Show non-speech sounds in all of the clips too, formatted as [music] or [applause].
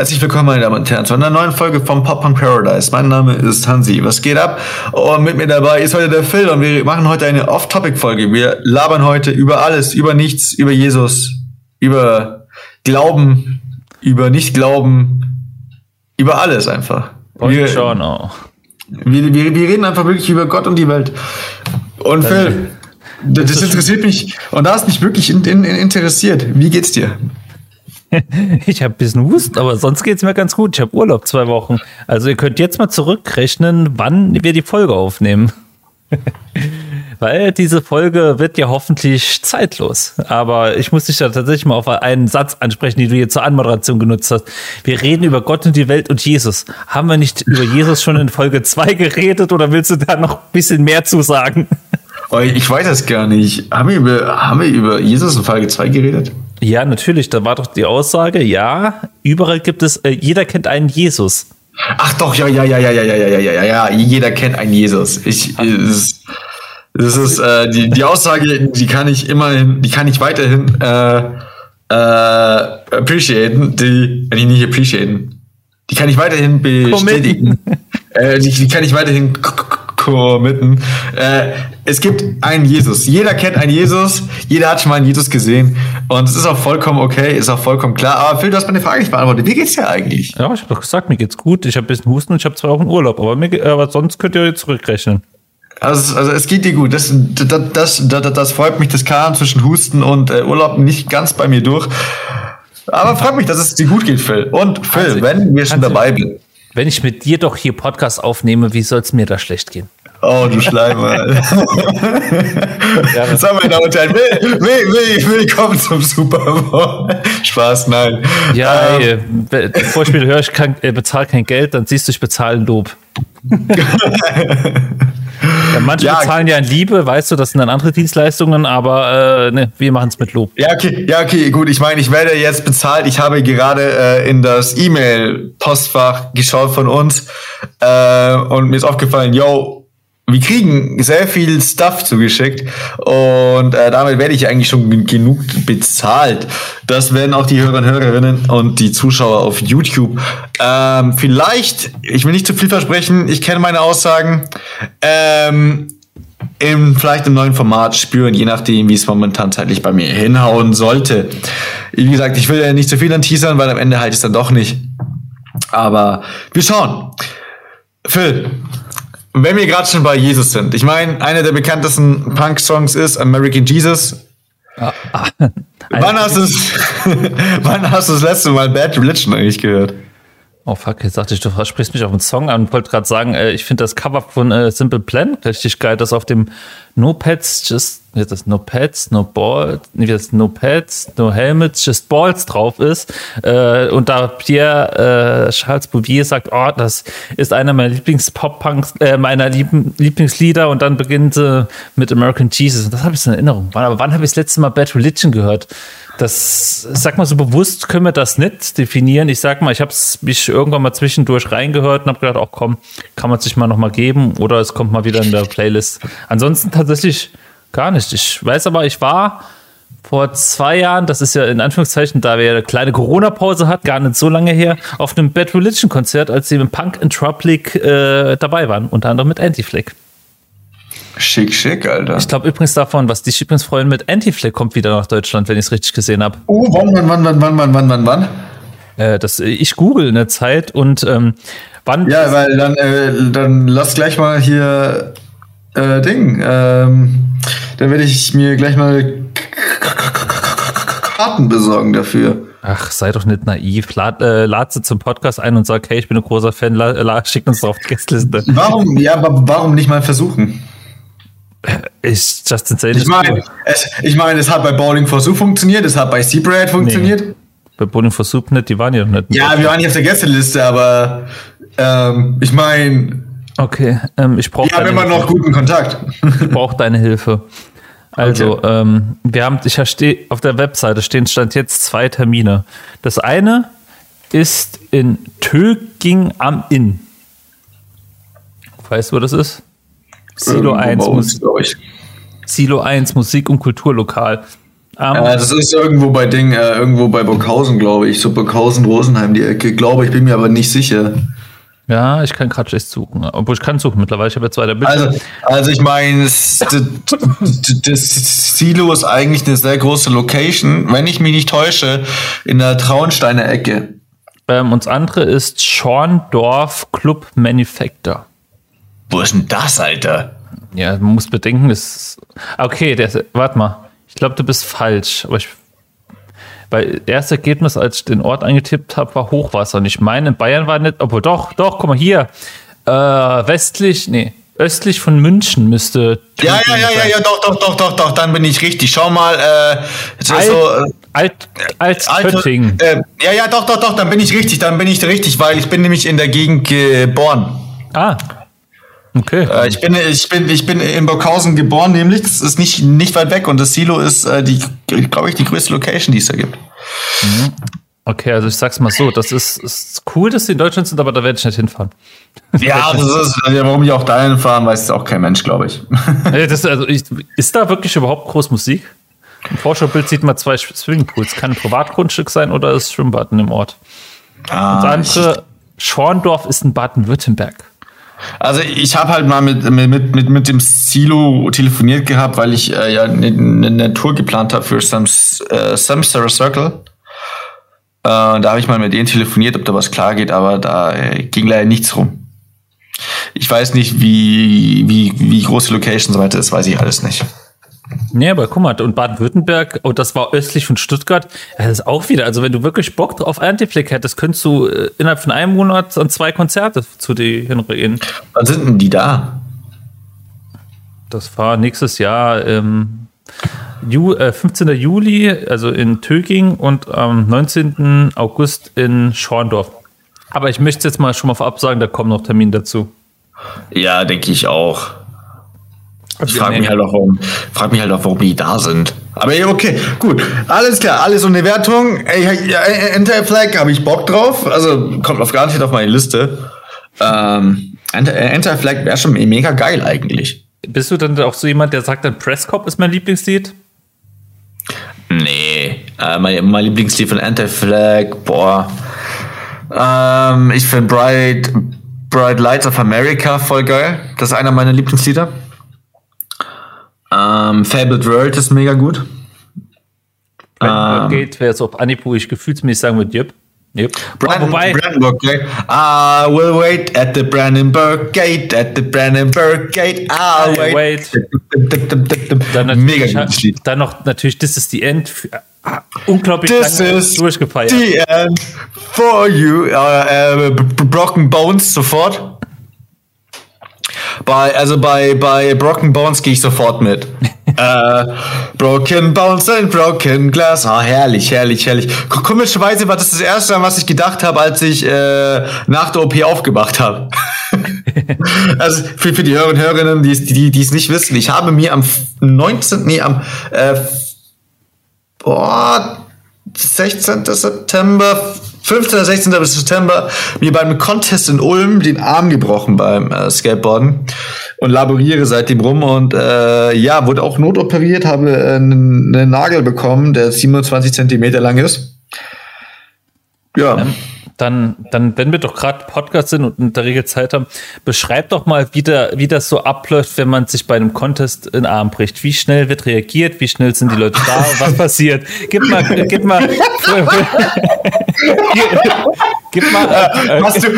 Herzlich willkommen, meine Damen und Herren, zu einer neuen Folge vom Pop Punk Paradise. Mein Name ist Hansi. Was geht ab? Und mit mir dabei ist heute der Phil und wir machen heute eine Off-Topic-Folge. Wir labern heute über alles, über nichts, über Jesus, über Glauben, über Nicht-Glauben, über alles einfach. Und wir, schon auch. Wir, wir, wir reden einfach wirklich über Gott und die Welt. Und Phil, das, das interessiert mich und da ist mich wirklich in, in, interessiert. Wie geht's dir? [laughs] Ich habe ein bisschen Husten, aber sonst geht's mir ganz gut. Ich habe Urlaub zwei Wochen. Also ihr könnt jetzt mal zurückrechnen, wann wir die Folge aufnehmen. [laughs] Weil diese Folge wird ja hoffentlich zeitlos. Aber ich muss dich ja tatsächlich mal auf einen Satz ansprechen, den du hier zur Anmoderation genutzt hast. Wir reden über Gott und die Welt und Jesus. Haben wir nicht über Jesus schon in Folge 2 geredet oder willst du da noch ein bisschen mehr zu sagen? Ich weiß das gar nicht. Haben wir über, haben wir über Jesus in Folge 2 geredet? Ja, natürlich. Da war doch die Aussage, ja, überall gibt es, äh, jeder kennt einen Jesus. Ach doch, ja, ja, ja, ja, ja, ja, ja, ja, ja, ja, jeder kennt einen Jesus. Ich, es, das ist äh, die, die Aussage, die kann ich immerhin, die kann ich weiterhin äh, äh, appreciaten, die, äh, nicht appreciaten, die kann ich weiterhin bestätigen. äh, die, die kann ich weiterhin committen. Äh, es gibt einen Jesus. Jeder kennt einen Jesus. Jeder hat schon mal einen Jesus gesehen. Und es ist auch vollkommen okay, ist auch vollkommen klar. Aber Phil, du hast meine Frage nicht beantwortet. Wie geht's dir eigentlich? Ja, ich habe doch gesagt, mir geht's gut. Ich habe ein bisschen Husten und ich habe zwei Wochen Urlaub. Aber, mir, aber sonst könnt ihr jetzt zurückrechnen. Also, also es geht dir gut. Das, das, das, das, freut mich. Das kam zwischen Husten und äh, Urlaub nicht ganz bei mir durch. Aber freut mich, dass es dir gut geht, Phil. Und Phil, Hansi, wenn wir schon dabei sind. Wenn ich mit dir doch hier Podcast aufnehme, wie soll es mir da schlecht gehen? Oh, du Schleimer. [laughs] ja, so, meine Damen und Herren, will, will, will, willkommen zum Super Bowl. Spaß, nein. Ja, ähm, ey, Vorspiel höre ich, kann, äh, bezahl kein Geld, dann siehst du, ich bezahle ein Lob. [laughs] Ja, manche ja, bezahlen ja in Liebe, weißt du, das sind dann andere Dienstleistungen, aber äh, ne, wir machen es mit Lob. Ja, okay, ja, okay, gut. Ich meine, ich werde jetzt bezahlt. Ich habe gerade äh, in das E-Mail-Postfach geschaut von uns äh, und mir ist aufgefallen, yo, wir kriegen sehr viel Stuff zugeschickt und äh, damit werde ich eigentlich schon genug bezahlt. Das werden auch die Hörer und Hörerinnen und die Zuschauer auf YouTube. Ähm, vielleicht, ich will nicht zu viel versprechen, ich kenne meine Aussagen, ähm, im, vielleicht im neuen Format spüren, je nachdem, wie es momentan zeitlich bei mir hinhauen sollte. Wie gesagt, ich will ja nicht zu viel an teasern, weil am Ende halt es dann doch nicht. Aber wir schauen. Phil, wenn wir gerade schon bei Jesus sind, ich meine, einer der bekanntesten Punk-Songs ist American Jesus. Ah, ah, wann, hast [laughs] wann hast du das letzte Mal Bad Religion eigentlich gehört? Oh fuck, jetzt dachte ich, du sprichst mich auf einen Song an und wollte gerade sagen, äh, ich finde das Cover von äh, Simple Plan richtig geil, das auf dem No Pets, just, wie das No Pets, No Balls, wie das No Pets, No Helmets, Just Balls drauf ist. Äh, und da Pierre äh, Charles Bouvier sagt, oh, das ist einer meiner Lieblings-Pop-Punks, äh, meiner Lieb Lieblingslieder und dann beginnt sie mit American Jesus. Und das habe ich so in Erinnerung. Aber wann habe ich das letzte Mal Bad Religion gehört? Das, sag mal so bewusst können wir das nicht definieren. Ich sag mal, ich habe mich irgendwann mal zwischendurch reingehört und habe gedacht, auch komm, kann man sich mal noch mal geben oder es kommt mal wieder in der Playlist. Ansonsten tatsächlich gar nicht. Ich weiß aber, ich war vor zwei Jahren, das ist ja in Anführungszeichen, da wir eine kleine Corona-Pause hatten, gar nicht so lange her, auf einem Bad Religion-Konzert, als sie im Punk and Trouble äh, dabei waren, unter anderem mit Anti-Flick. Schick, schick, Alter. Ich glaube übrigens davon, was dich übrigens freuen mit Anti-Flag kommt wieder nach Deutschland, wenn ich es richtig gesehen habe. Oh, wann, wann, wann, wann, wann, wann, wann, wann, wann? Äh, das, ich google eine Zeit und ähm, wann. Ja, weil dann, äh, dann lass gleich mal hier äh, Ding. Ähm, dann werde ich mir gleich mal Karten besorgen dafür. Ach, sei doch nicht naiv. Lad, äh, lad sie zum Podcast ein und sag, hey, ich bin ein großer Fan, la, la, schick uns drauf die Gästeliste. Warum, ja, aber warum nicht mal versuchen? Ist Justin Sane. Ich meine, es, ich mein, es hat bei Bowling for Soup funktioniert, es hat bei Seabrad funktioniert. Nee, bei Bowling for Soup nicht, die waren ja nicht. Ja, wir waren nicht auf der Gästeliste, aber ähm, ich meine. Okay, ähm, ich brauche. Wir haben immer Hilfe. noch guten Kontakt. Ich brauche deine Hilfe. Also, okay. ähm, wir haben, ich stehe auf der Webseite stehen stand jetzt zwei Termine. Das eine ist in Töging am Inn. Weißt du, wo das ist? Silo 1, Musik, Silo 1 Musik- und Kulturlokal. Ähm, ja, das ist irgendwo bei Ding, äh, irgendwo bei Burghausen, glaube ich. So Burghausen, Rosenheim, die Ecke, glaube ich, bin mir aber nicht sicher. Ja, ich kann gerade schlecht suchen. Obwohl ich kann suchen mittlerweile. Ich habe jetzt weiter Bild. Also, also ich meine, das, das Silo ist eigentlich eine sehr große Location, wenn ich mich nicht täusche, in der Traunsteiner Ecke. Ähm, und das andere ist Schorndorf Club Manufacture. Wo ist denn das, Alter? Ja, man muss bedenken, das. Okay, der, warte mal. Ich glaube, du bist falsch. Aber ich. Weil das erste Ergebnis, als ich den Ort eingetippt habe, war Hochwasser. Und ich meine, in Bayern war nicht. Obwohl, doch, doch, guck mal hier. Äh, westlich, nee, östlich von München müsste. Ja, ja, ja, ja, ja, doch, doch, doch, doch, doch, dann bin ich richtig. Schau mal, äh, so, Alt, so, äh, Alt, Alt, Altötting. Äh, ja, ja, doch, doch, doch, dann bin ich richtig, dann bin ich richtig, weil ich bin nämlich in der Gegend geboren. Ah, Okay. Äh, ich, bin, ich, bin, ich bin in Burghausen geboren, nämlich. Das ist nicht, nicht weit weg und das Silo ist, äh, die, glaube ich, die größte Location, die es da gibt. Mhm. Okay, also ich sag's mal so, das ist, ist cool, dass sie in Deutschland sind, aber da werde ich nicht hinfahren. [laughs] Ja, das ist, warum ich auch dahin fahren, weiß es auch kein Mensch, glaube ich. [laughs] das, also ich. Ist da wirklich überhaupt groß Musik? Im Vorschaubild sieht man zwei Swimmingpools. Kann ein Privatgrundstück sein oder ist Schwimmbad dem Ort. Ah, und das andere, Schorndorf ist in Baden-Württemberg. Also ich habe halt mal mit, mit, mit, mit dem Silo telefoniert gehabt, weil ich äh, ja eine, eine Tour geplant habe für Sams, äh, Samsara Circle. Äh, da habe ich mal mit denen telefoniert, ob da was klar geht, aber da äh, ging leider nichts rum. Ich weiß nicht, wie, wie, wie groß die Location so weiter ist, weiß ich alles nicht. Nee, aber guck mal, und Baden-Württemberg, oh, das war östlich von Stuttgart, das ist auch wieder, also wenn du wirklich Bock auf Antiflick hättest, könntest du äh, innerhalb von einem Monat an zwei Konzerte zu dir hinreden. Wann sind denn die da? Das war nächstes Jahr ähm, Ju, äh, 15. Juli, also in Töging und am 19. August in Schorndorf. Aber ich möchte jetzt mal schon mal vorab sagen, da kommen noch Termine dazu. Ja, denke ich auch. Ich frage mich halt auch, warum, frag mich halt auch, warum die da sind. Aber okay, gut. Alles klar, alles um die Wertung. Anti-Flag habe ich Bock drauf. Also kommt auf gar nicht auf meine Liste. Ähm, Anti-Flag wäre schon mega geil eigentlich. Bist du dann auch so jemand, der sagt, dann Presscop ist mein Lieblingslied? Nee, äh, mein, mein Lieblingslied von Anti-Flag, boah. Ähm, ich finde Bright, Bright Lights of America voll geil. Das ist einer meiner Lieblingslieder. Ähm, Fabled World ist mega gut. Ähm, geht, wäre es auf wo ich gefühlsmäßig sagen würde, yep. Yep. Brand, wobei, Brandenburg Gate. I will wait at the Brandenburg Gate, at the Brandenburg Gate. I'll wait. wait. Dann Mega gutes Lied. Dann noch natürlich This is the End. Ah, unglaublich This lange is durchgefeiert. The end for you. Uh, uh, broken Bones sofort. Bei, also bei, bei Broken Bones gehe ich sofort mit. [laughs] äh, broken Bones and Broken Glass. Ah, oh, herrlich, herrlich, herrlich. Komischerweise war das das erste Mal, was ich gedacht habe, als ich äh, nach der OP aufgemacht habe. [laughs] also für, für die Hörer und Hörerinnen, die die die es nicht wissen, ich habe mir am 19. Nee, am äh, boah, 16. September 15. oder 16. September mir beim Contest in Ulm den Arm gebrochen beim äh, Skateboarden und laboriere seitdem rum und äh, ja, wurde auch notoperiert, habe äh, einen Nagel bekommen, der 27 Zentimeter lang ist. Ja. Ähm, dann, dann, wenn wir doch gerade Podcast sind und in der Regel Zeit haben, beschreib doch mal, wie, der, wie das so abläuft, wenn man sich bei einem Contest in den Arm bricht. Wie schnell wird reagiert? Wie schnell sind die Leute da? Was passiert? Gib mal, gib mal. [laughs] [laughs] gib mal. Äh, Hast du,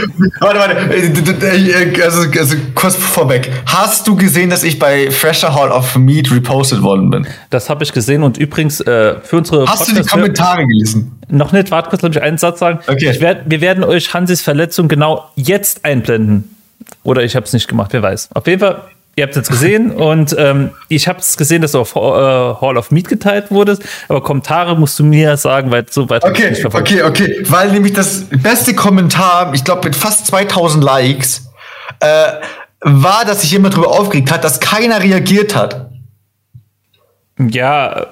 warte, warte, äh, also, also kurz vorweg. Hast du gesehen, dass ich bei Fresher Hall of Meat repostet worden bin? Das habe ich gesehen und übrigens äh, für unsere. Hast Podcast du die Kommentare gelesen? Noch nicht, warte kurz, lass mich einen Satz sagen. Okay. Werd, wir werden euch Hansis Verletzung genau jetzt einblenden. Oder ich habe es nicht gemacht, wer weiß. Auf jeden Fall, ihr habt es jetzt gesehen und ähm, ich habe es gesehen, dass du auf äh, Hall of Meat geteilt wurdest, aber Kommentare musst du mir sagen, weil so weit okay, nicht Okay, okay, weil nämlich das beste Kommentar, ich glaube mit fast 2000 Likes, äh, war, dass sich jemand darüber aufgeregt hat, dass keiner reagiert hat. Ja,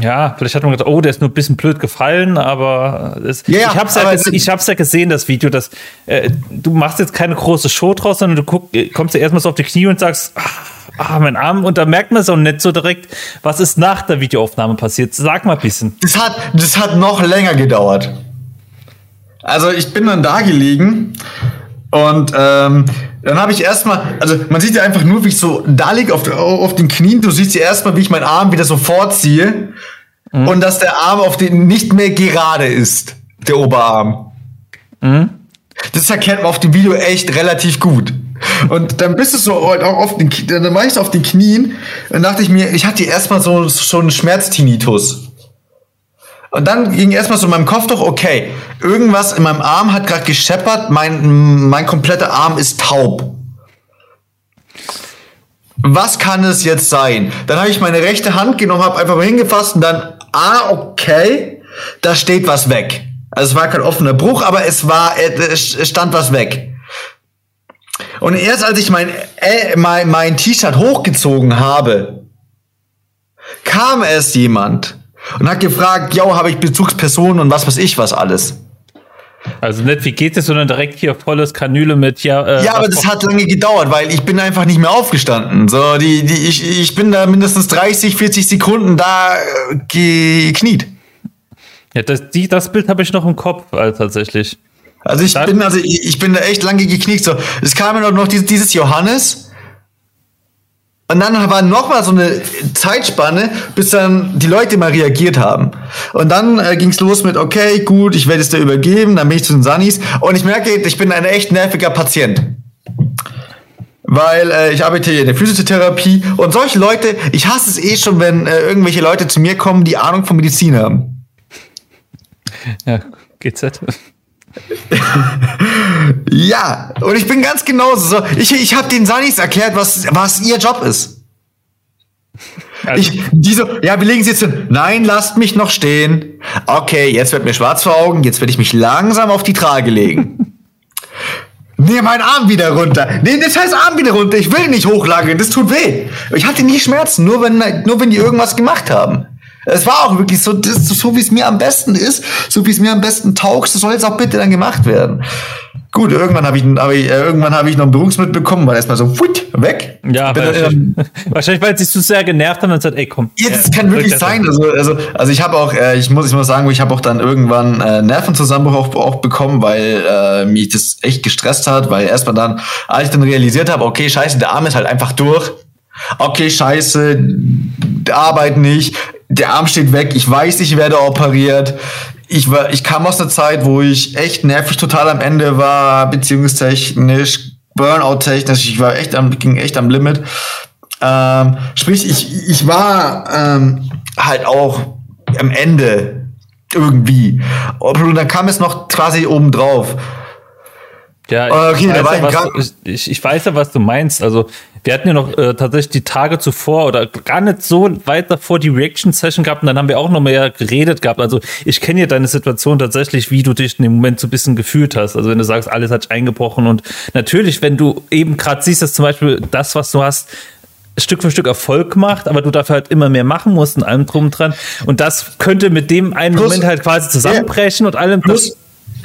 ja, vielleicht hat man gedacht, oh, der ist nur ein bisschen blöd gefallen, aber das, ja, ich habe es ja, ich hab's ja gesehen, das Video, dass äh, du machst jetzt keine große Show draus, sondern du guck, kommst ja erstmal so auf die Knie und sagst, ach, ah, mein Arm, und da merkt man so nicht so direkt, was ist nach der Videoaufnahme passiert. Sag mal ein bisschen. Das hat, das hat noch länger gedauert. Also ich bin dann da gelegen und ähm, dann habe ich erstmal, also man sieht ja einfach nur, wie ich so da liege auf, auf den Knien. Du siehst ja erstmal, wie ich meinen Arm wieder so vorziehe mhm. und dass der Arm auf den nicht mehr gerade ist, der Oberarm. Mhm. Das erkennt man auf dem Video echt relativ gut. Und dann bist du so auch auf den, dann war ich so auf den Knien und dachte ich mir, ich hatte erstmal so, so einen Schmerztinitus. Und dann ging erstmal so in meinem Kopf doch, okay, irgendwas in meinem Arm hat gerade gescheppert, mein, mein kompletter Arm ist taub. Was kann es jetzt sein? Dann habe ich meine rechte Hand genommen, habe einfach mal hingefasst und dann, ah, okay, da steht was weg. Also es war kein offener Bruch, aber es war, es stand was weg. Und erst als ich mein, äh, mein, mein T-Shirt hochgezogen habe, kam erst jemand und hat gefragt, ja, habe ich Bezugspersonen und was weiß ich was alles. Also nicht wie geht es, sondern direkt hier volles Kanüle mit ja. Äh, ja, aber das hat lange gedauert, weil ich bin einfach nicht mehr aufgestanden. So, die, die, ich, ich bin da mindestens 30, 40 Sekunden da äh, gekniet. Ja, das, die, das Bild habe ich noch im Kopf, also tatsächlich. Also ich bin, also ich, ich bin da echt lange geknickt. So, es kam mir noch dieses Johannes. Und dann war noch mal so eine Zeitspanne, bis dann die Leute mal reagiert haben. Und dann äh, ging es los mit, okay, gut, ich werde es dir übergeben, dann bin ich zu den Sunnies. Und ich merke, ich bin ein echt nerviger Patient. Weil äh, ich arbeite hier in der Physiotherapie und solche Leute, ich hasse es eh schon, wenn äh, irgendwelche Leute zu mir kommen, die Ahnung von Medizin haben. Ja, GZ. [laughs] ja, und ich bin ganz genauso. So, ich ich habe den Sanis erklärt, was, was ihr Job ist. Also. Ich, die so, ja, wir legen sie jetzt hin. Nein, lasst mich noch stehen. Okay, jetzt wird mir schwarz vor Augen, jetzt werde ich mich langsam auf die Trage legen. [laughs] Nee, mein Arm wieder runter. Nee, das heißt Arm wieder runter. Ich will nicht hochlagern, das tut weh. Ich hatte nie Schmerzen, nur wenn, nur wenn die irgendwas gemacht haben. Es war auch wirklich so, das, so wie es mir am besten ist, so wie es mir am besten taugt, das soll jetzt auch bitte dann gemacht werden. Gut, irgendwann habe ich, hab ich, äh, irgendwann habe ich noch einen Berufsmittel bekommen, war erstmal so futt, weg. Ja, Bin, weil ähm, [laughs] wahrscheinlich, weil sie zu sehr genervt haben und sagt, ey, komm. Ja, das kann wirklich sein. Also, also, also ich habe auch, äh, ich muss, ich muss sagen, ich habe auch dann irgendwann äh, Nervenzusammenbruch auch, auch bekommen, weil äh, mich das echt gestresst hat, weil erstmal dann, als ich dann realisiert habe, okay, scheiße, der Arm ist halt einfach durch. Okay, scheiße, Arbeit nicht, der Arm steht weg, ich weiß, ich werde operiert. Ich, war, ich kam aus einer Zeit, wo ich echt nervig total am Ende war, beziehungstechnisch, Burnout-technisch, ich war echt am, ging echt am Limit. Ähm, sprich, ich, ich war ähm, halt auch am Ende irgendwie. Und dann kam es noch quasi oben drauf. Ja, ich, okay, weiß ja, was, ich, ich, weiß ja, was du meinst. Also, wir hatten ja noch äh, tatsächlich die Tage zuvor oder gar nicht so weit davor die Reaction-Session gehabt und dann haben wir auch noch mehr geredet gehabt. Also, ich kenne ja deine Situation tatsächlich, wie du dich in dem Moment so ein bisschen gefühlt hast. Also, wenn du sagst, alles hat sich eingebrochen und natürlich, wenn du eben gerade siehst, dass zum Beispiel das, was du hast, Stück für Stück Erfolg macht, aber du dafür halt immer mehr machen musst und allem drum dran. Und das könnte mit dem einen plus, Moment halt quasi zusammenbrechen ja, und allem. Plus,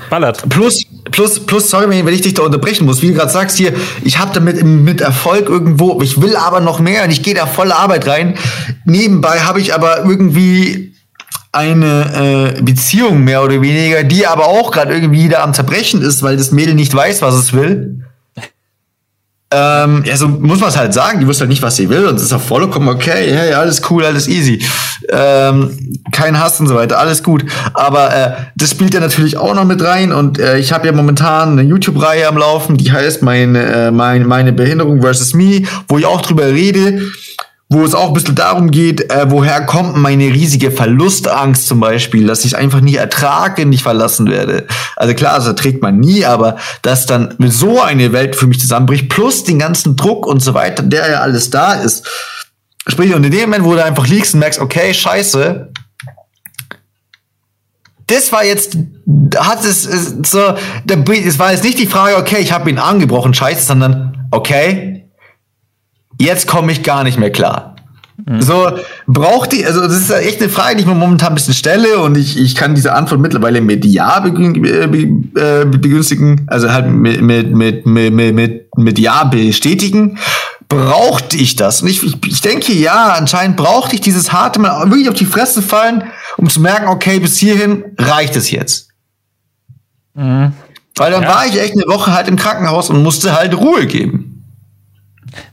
Ballert. Plus, plus, plus, sorry, wenn ich dich da unterbrechen muss. Wie du gerade sagst hier, ich habe damit mit Erfolg irgendwo, ich will aber noch mehr und ich gehe da volle Arbeit rein. Nebenbei habe ich aber irgendwie eine äh, Beziehung mehr oder weniger, die aber auch gerade irgendwie da am Zerbrechen ist, weil das Mädel nicht weiß, was es will. Ähm, ja, so muss man es halt sagen. Die wusste halt nicht, was sie will und es ist auch vollkommen okay. Hey, alles cool, alles easy. Ähm, kein Hass und so weiter, alles gut. Aber äh, das spielt ja natürlich auch noch mit rein und äh, ich habe ja momentan eine YouTube-Reihe am Laufen, die heißt meine, äh, meine, meine Behinderung versus Me, wo ich auch drüber rede wo es auch ein bisschen darum geht, äh, woher kommt meine riesige Verlustangst zum Beispiel, dass ich einfach nicht ertrage, wenn ich verlassen werde. Also klar, das erträgt man nie, aber dass dann so eine Welt für mich zusammenbricht, plus den ganzen Druck und so weiter, der ja alles da ist. Sprich, und in dem Moment, wo du einfach liegst und merkst, okay, scheiße, das war jetzt, hat es so, es war jetzt nicht die Frage, okay, ich habe ihn angebrochen, scheiße, sondern okay, jetzt komme ich gar nicht mehr klar. Mhm. So, braucht die, also das ist echt eine Frage, die ich mir momentan ein bisschen stelle und ich, ich kann diese Antwort mittlerweile mit Ja äh, begünstigen, also halt mit, mit, mit, mit, mit, mit Ja bestätigen. brauchte ich das? Und ich, ich, ich denke, ja, anscheinend brauchte ich dieses harte Mal wirklich auf die Fresse fallen, um zu merken, okay, bis hierhin reicht es jetzt. Mhm. Weil dann ja. war ich echt eine Woche halt im Krankenhaus und musste halt Ruhe geben.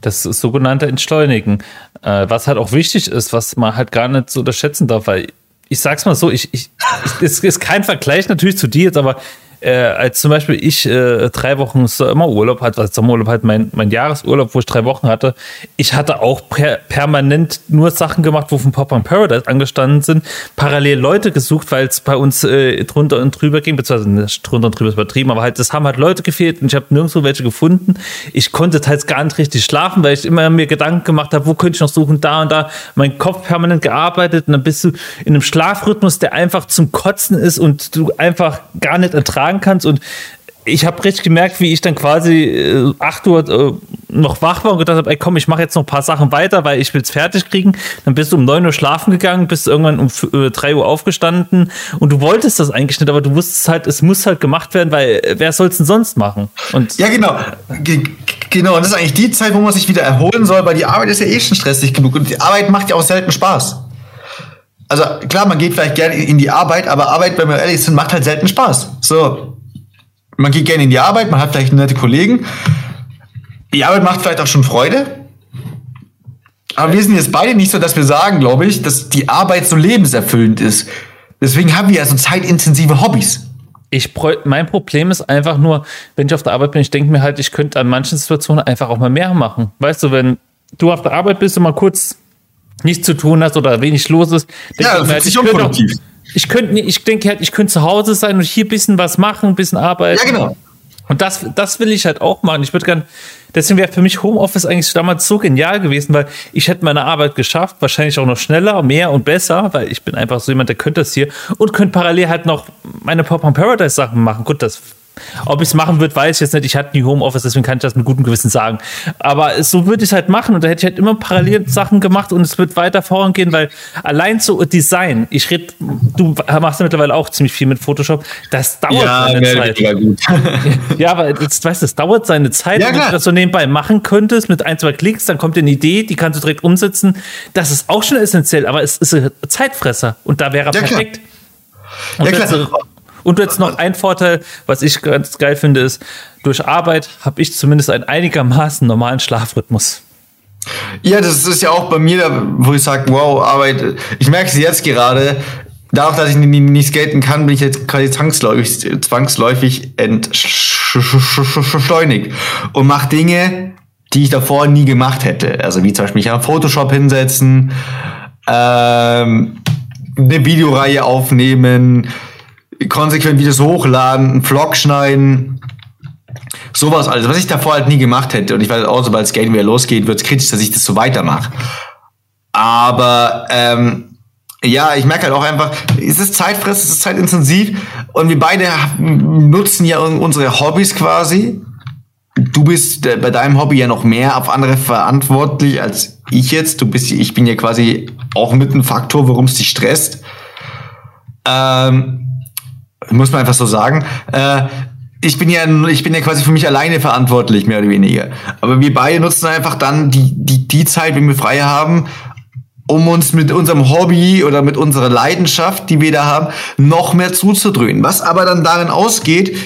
Das sogenannte Entschleunigen. Äh, was halt auch wichtig ist, was man halt gar nicht so unterschätzen darf, weil ich sag's mal so, ich, ich, es ist kein Vergleich natürlich zu dir jetzt, aber äh, als zum Beispiel ich äh, drei Wochen Sommerurlaub hatte, also Sommerurlaub halt mein, mein Jahresurlaub, wo ich drei Wochen hatte, ich hatte auch per permanent nur Sachen gemacht, wo von Pop and Paradise angestanden sind, parallel Leute gesucht, weil es bei uns äh, drunter und drüber ging, beziehungsweise drunter und drüber ist übertrieben, aber halt, es haben halt Leute gefehlt und ich habe nirgendwo welche gefunden. Ich konnte teils gar nicht richtig schlafen, weil ich immer mir Gedanken gemacht habe, wo könnte ich noch suchen, da und da, mein Kopf permanent gearbeitet und dann bist du in einem Schlafrhythmus, der einfach zum Kotzen ist und du einfach gar nicht ertragen tragen kannst. Und ich habe richtig gemerkt, wie ich dann quasi äh, 8 Uhr äh, noch wach war und gedacht habe, ey komm, ich mache jetzt noch ein paar Sachen weiter, weil ich will es fertig kriegen. Dann bist du um 9 Uhr schlafen gegangen, bist irgendwann um äh, 3 Uhr aufgestanden und du wolltest das eigentlich nicht, aber du wusstest halt, es muss halt gemacht werden, weil äh, wer soll es denn sonst machen? Und ja, genau. G genau, und das ist eigentlich die Zeit, wo man sich wieder erholen soll, weil die Arbeit ist ja eh schon stressig genug und die Arbeit macht ja auch selten Spaß. Also klar, man geht vielleicht gerne in die Arbeit, aber Arbeit, wenn wir ehrlich sind, macht halt selten Spaß. So, man geht gerne in die Arbeit, man hat vielleicht nette Kollegen. Die Arbeit macht vielleicht auch schon Freude. Aber wir sind jetzt beide nicht so, dass wir sagen, glaube ich, dass die Arbeit so lebenserfüllend ist. Deswegen haben wir ja so zeitintensive Hobbys. Ich, mein Problem ist einfach nur, wenn ich auf der Arbeit bin, ich denke mir halt, ich könnte an manchen Situationen einfach auch mal mehr machen. Weißt du, wenn du auf der Arbeit bist und mal kurz nichts zu tun hast oder wenig los ist. Ja, das halt, ich unproduktiv. Ich könnte, ich denke halt, ich könnte zu Hause sein und hier ein bisschen was machen, ein bisschen arbeiten. Ja, genau. Und das, das will ich halt auch machen. Ich würde gern, deswegen wäre für mich Homeoffice eigentlich damals so genial gewesen, weil ich hätte meine Arbeit geschafft, wahrscheinlich auch noch schneller, mehr und besser, weil ich bin einfach so jemand, der könnte das hier und könnte parallel halt noch meine Pop on Paradise Sachen machen. Gut, das ob ich es machen würde, weiß ich jetzt nicht. Ich hatte nie Homeoffice, deswegen kann ich das mit gutem Gewissen sagen. Aber so würde ich es halt machen und da hätte ich halt immer parallel Sachen gemacht und es wird weiter vorangehen, weil allein so Design, ich rede, du machst ja mittlerweile auch ziemlich viel mit Photoshop, das dauert ja, seine Zeit. Ja, [laughs] aber jetzt weißt du, das dauert seine Zeit. Ja, wenn du das so nebenbei machen könntest mit ein, zwei Klicks, dann kommt dir eine Idee, die kannst du direkt umsetzen. Das ist auch schon essentiell, aber es ist ein Zeitfresser und da wäre er ja, perfekt. Klar. Und ja, klar. Und jetzt noch ein Vorteil, was ich ganz geil finde, ist, durch Arbeit habe ich zumindest einen einigermaßen normalen Schlafrhythmus. Ja, das ist ja auch bei mir, wo ich sage, wow, Arbeit, ich merke es jetzt gerade, dadurch, dass ich nicht skaten kann, bin ich jetzt quasi zwangsläufig, zwangsläufig entschleunigt und mache Dinge, die ich davor nie gemacht hätte. Also wie zum Beispiel mich am Photoshop hinsetzen, ähm, eine Videoreihe aufnehmen, konsequent Videos hochladen, einen Vlog schneiden, sowas alles, was ich davor halt nie gemacht hätte. Und ich weiß auch, sobald Skaten wieder losgeht, wird es kritisch, dass ich das so weitermache. Aber ähm, ja, ich merke halt auch einfach, es ist zeitfressend, es ist zeitintensiv und wir beide nutzen ja unsere Hobbys quasi. Du bist äh, bei deinem Hobby ja noch mehr auf andere verantwortlich als ich jetzt. Du bist, ich bin ja quasi auch mit ein Faktor, warum es dich stresst. Ähm, muss man einfach so sagen. Äh, ich bin ja, ich bin ja quasi für mich alleine verantwortlich, mehr oder weniger. Aber wir beide nutzen einfach dann die, die, die Zeit, wenn wir frei haben, um uns mit unserem Hobby oder mit unserer Leidenschaft, die wir da haben, noch mehr zuzudröhnen. Was aber dann darin ausgeht,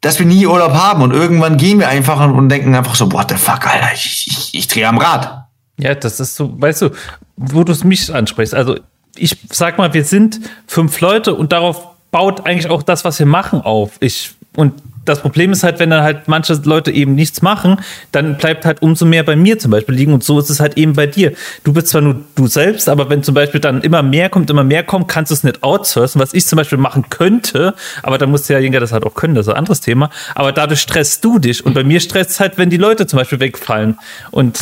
dass wir nie Urlaub haben und irgendwann gehen wir einfach und denken einfach so, what the fuck, Alter, ich, ich, ich drehe am Rad. Ja, das ist so, weißt du, wo du es mich ansprichst. Also ich sag mal, wir sind fünf Leute und darauf baut eigentlich auch das, was wir machen, auf. Ich, und das Problem ist halt, wenn dann halt manche Leute eben nichts machen, dann bleibt halt umso mehr bei mir zum Beispiel liegen. Und so ist es halt eben bei dir. Du bist zwar nur du selbst, aber wenn zum Beispiel dann immer mehr kommt, immer mehr kommt, kannst du es nicht outsourcen, was ich zum Beispiel machen könnte, aber dann muss ja jeder das halt auch können, das ist ein anderes Thema, aber dadurch stresst du dich. Und bei mir stresst es halt, wenn die Leute zum Beispiel wegfallen. Und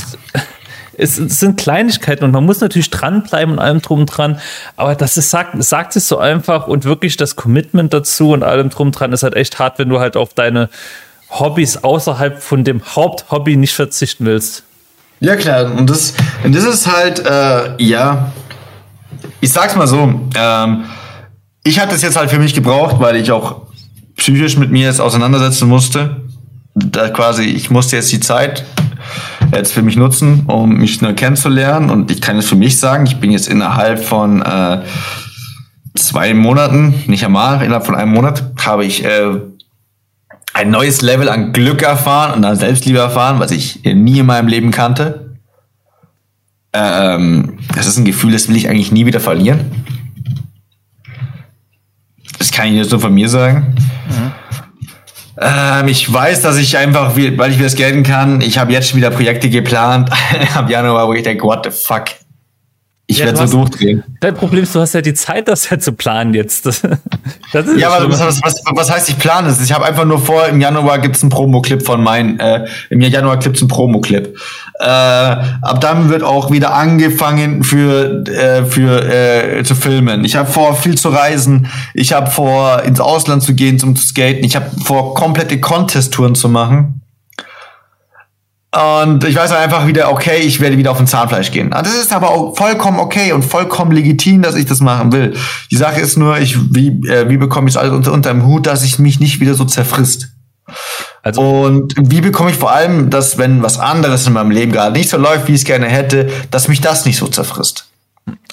es, es, sind Kleinigkeiten und man muss natürlich dranbleiben und allem drum dran. Aber das ist, sagt, sagt es so einfach und wirklich das Commitment dazu und allem drum dran ist halt echt hart, wenn du halt auf deine Hobbys außerhalb von dem Haupthobby nicht verzichten willst. Ja, klar. Und das, und das ist halt, äh, ja, ich sag's mal so, ähm, ich hatte das jetzt halt für mich gebraucht, weil ich auch psychisch mit mir jetzt auseinandersetzen musste. Da quasi, ich musste jetzt die Zeit jetzt für mich nutzen, um mich neu kennenzulernen. Und ich kann es für mich sagen, ich bin jetzt innerhalb von äh, zwei Monaten, nicht einmal, innerhalb von einem Monat, habe ich äh, ein neues Level an Glück erfahren und an Selbstliebe erfahren, was ich nie in meinem Leben kannte. Ähm, das ist ein Gefühl, das will ich eigentlich nie wieder verlieren. Das kann ich jetzt nur von mir sagen. Ähm, ich weiß, dass ich einfach, weil ich das gelten kann, ich habe jetzt schon wieder Projekte geplant [laughs] ab Januar, wo ich denke, what the fuck? Ich ja, werde so durchdrehen. Dein Problem ist, du hast ja die Zeit, das ja zu planen jetzt. Das, [laughs] das ja, aber was, was, was, heißt, ich plane es? Ich habe einfach nur vor, im Januar gibt's einen Promo-Clip von meinen, äh, im Januar gibt's einen Promo-Clip. Äh, ab dann wird auch wieder angefangen für, äh, für äh, zu filmen. Ich habe vor, viel zu reisen. Ich habe vor, ins Ausland zu gehen, zum zu skaten. Ich habe vor, komplette Contest-Touren zu machen. Und ich weiß einfach wieder, okay, ich werde wieder auf den Zahnfleisch gehen. Das ist aber auch vollkommen okay und vollkommen legitim, dass ich das machen will. Die Sache ist nur, ich, wie, äh, wie bekomme ich es alles unter, unter dem Hut, dass ich mich nicht wieder so zerfrisst. Also, und wie bekomme ich vor allem, dass wenn was anderes in meinem Leben gerade nicht so läuft, wie ich es gerne hätte, dass mich das nicht so zerfrisst?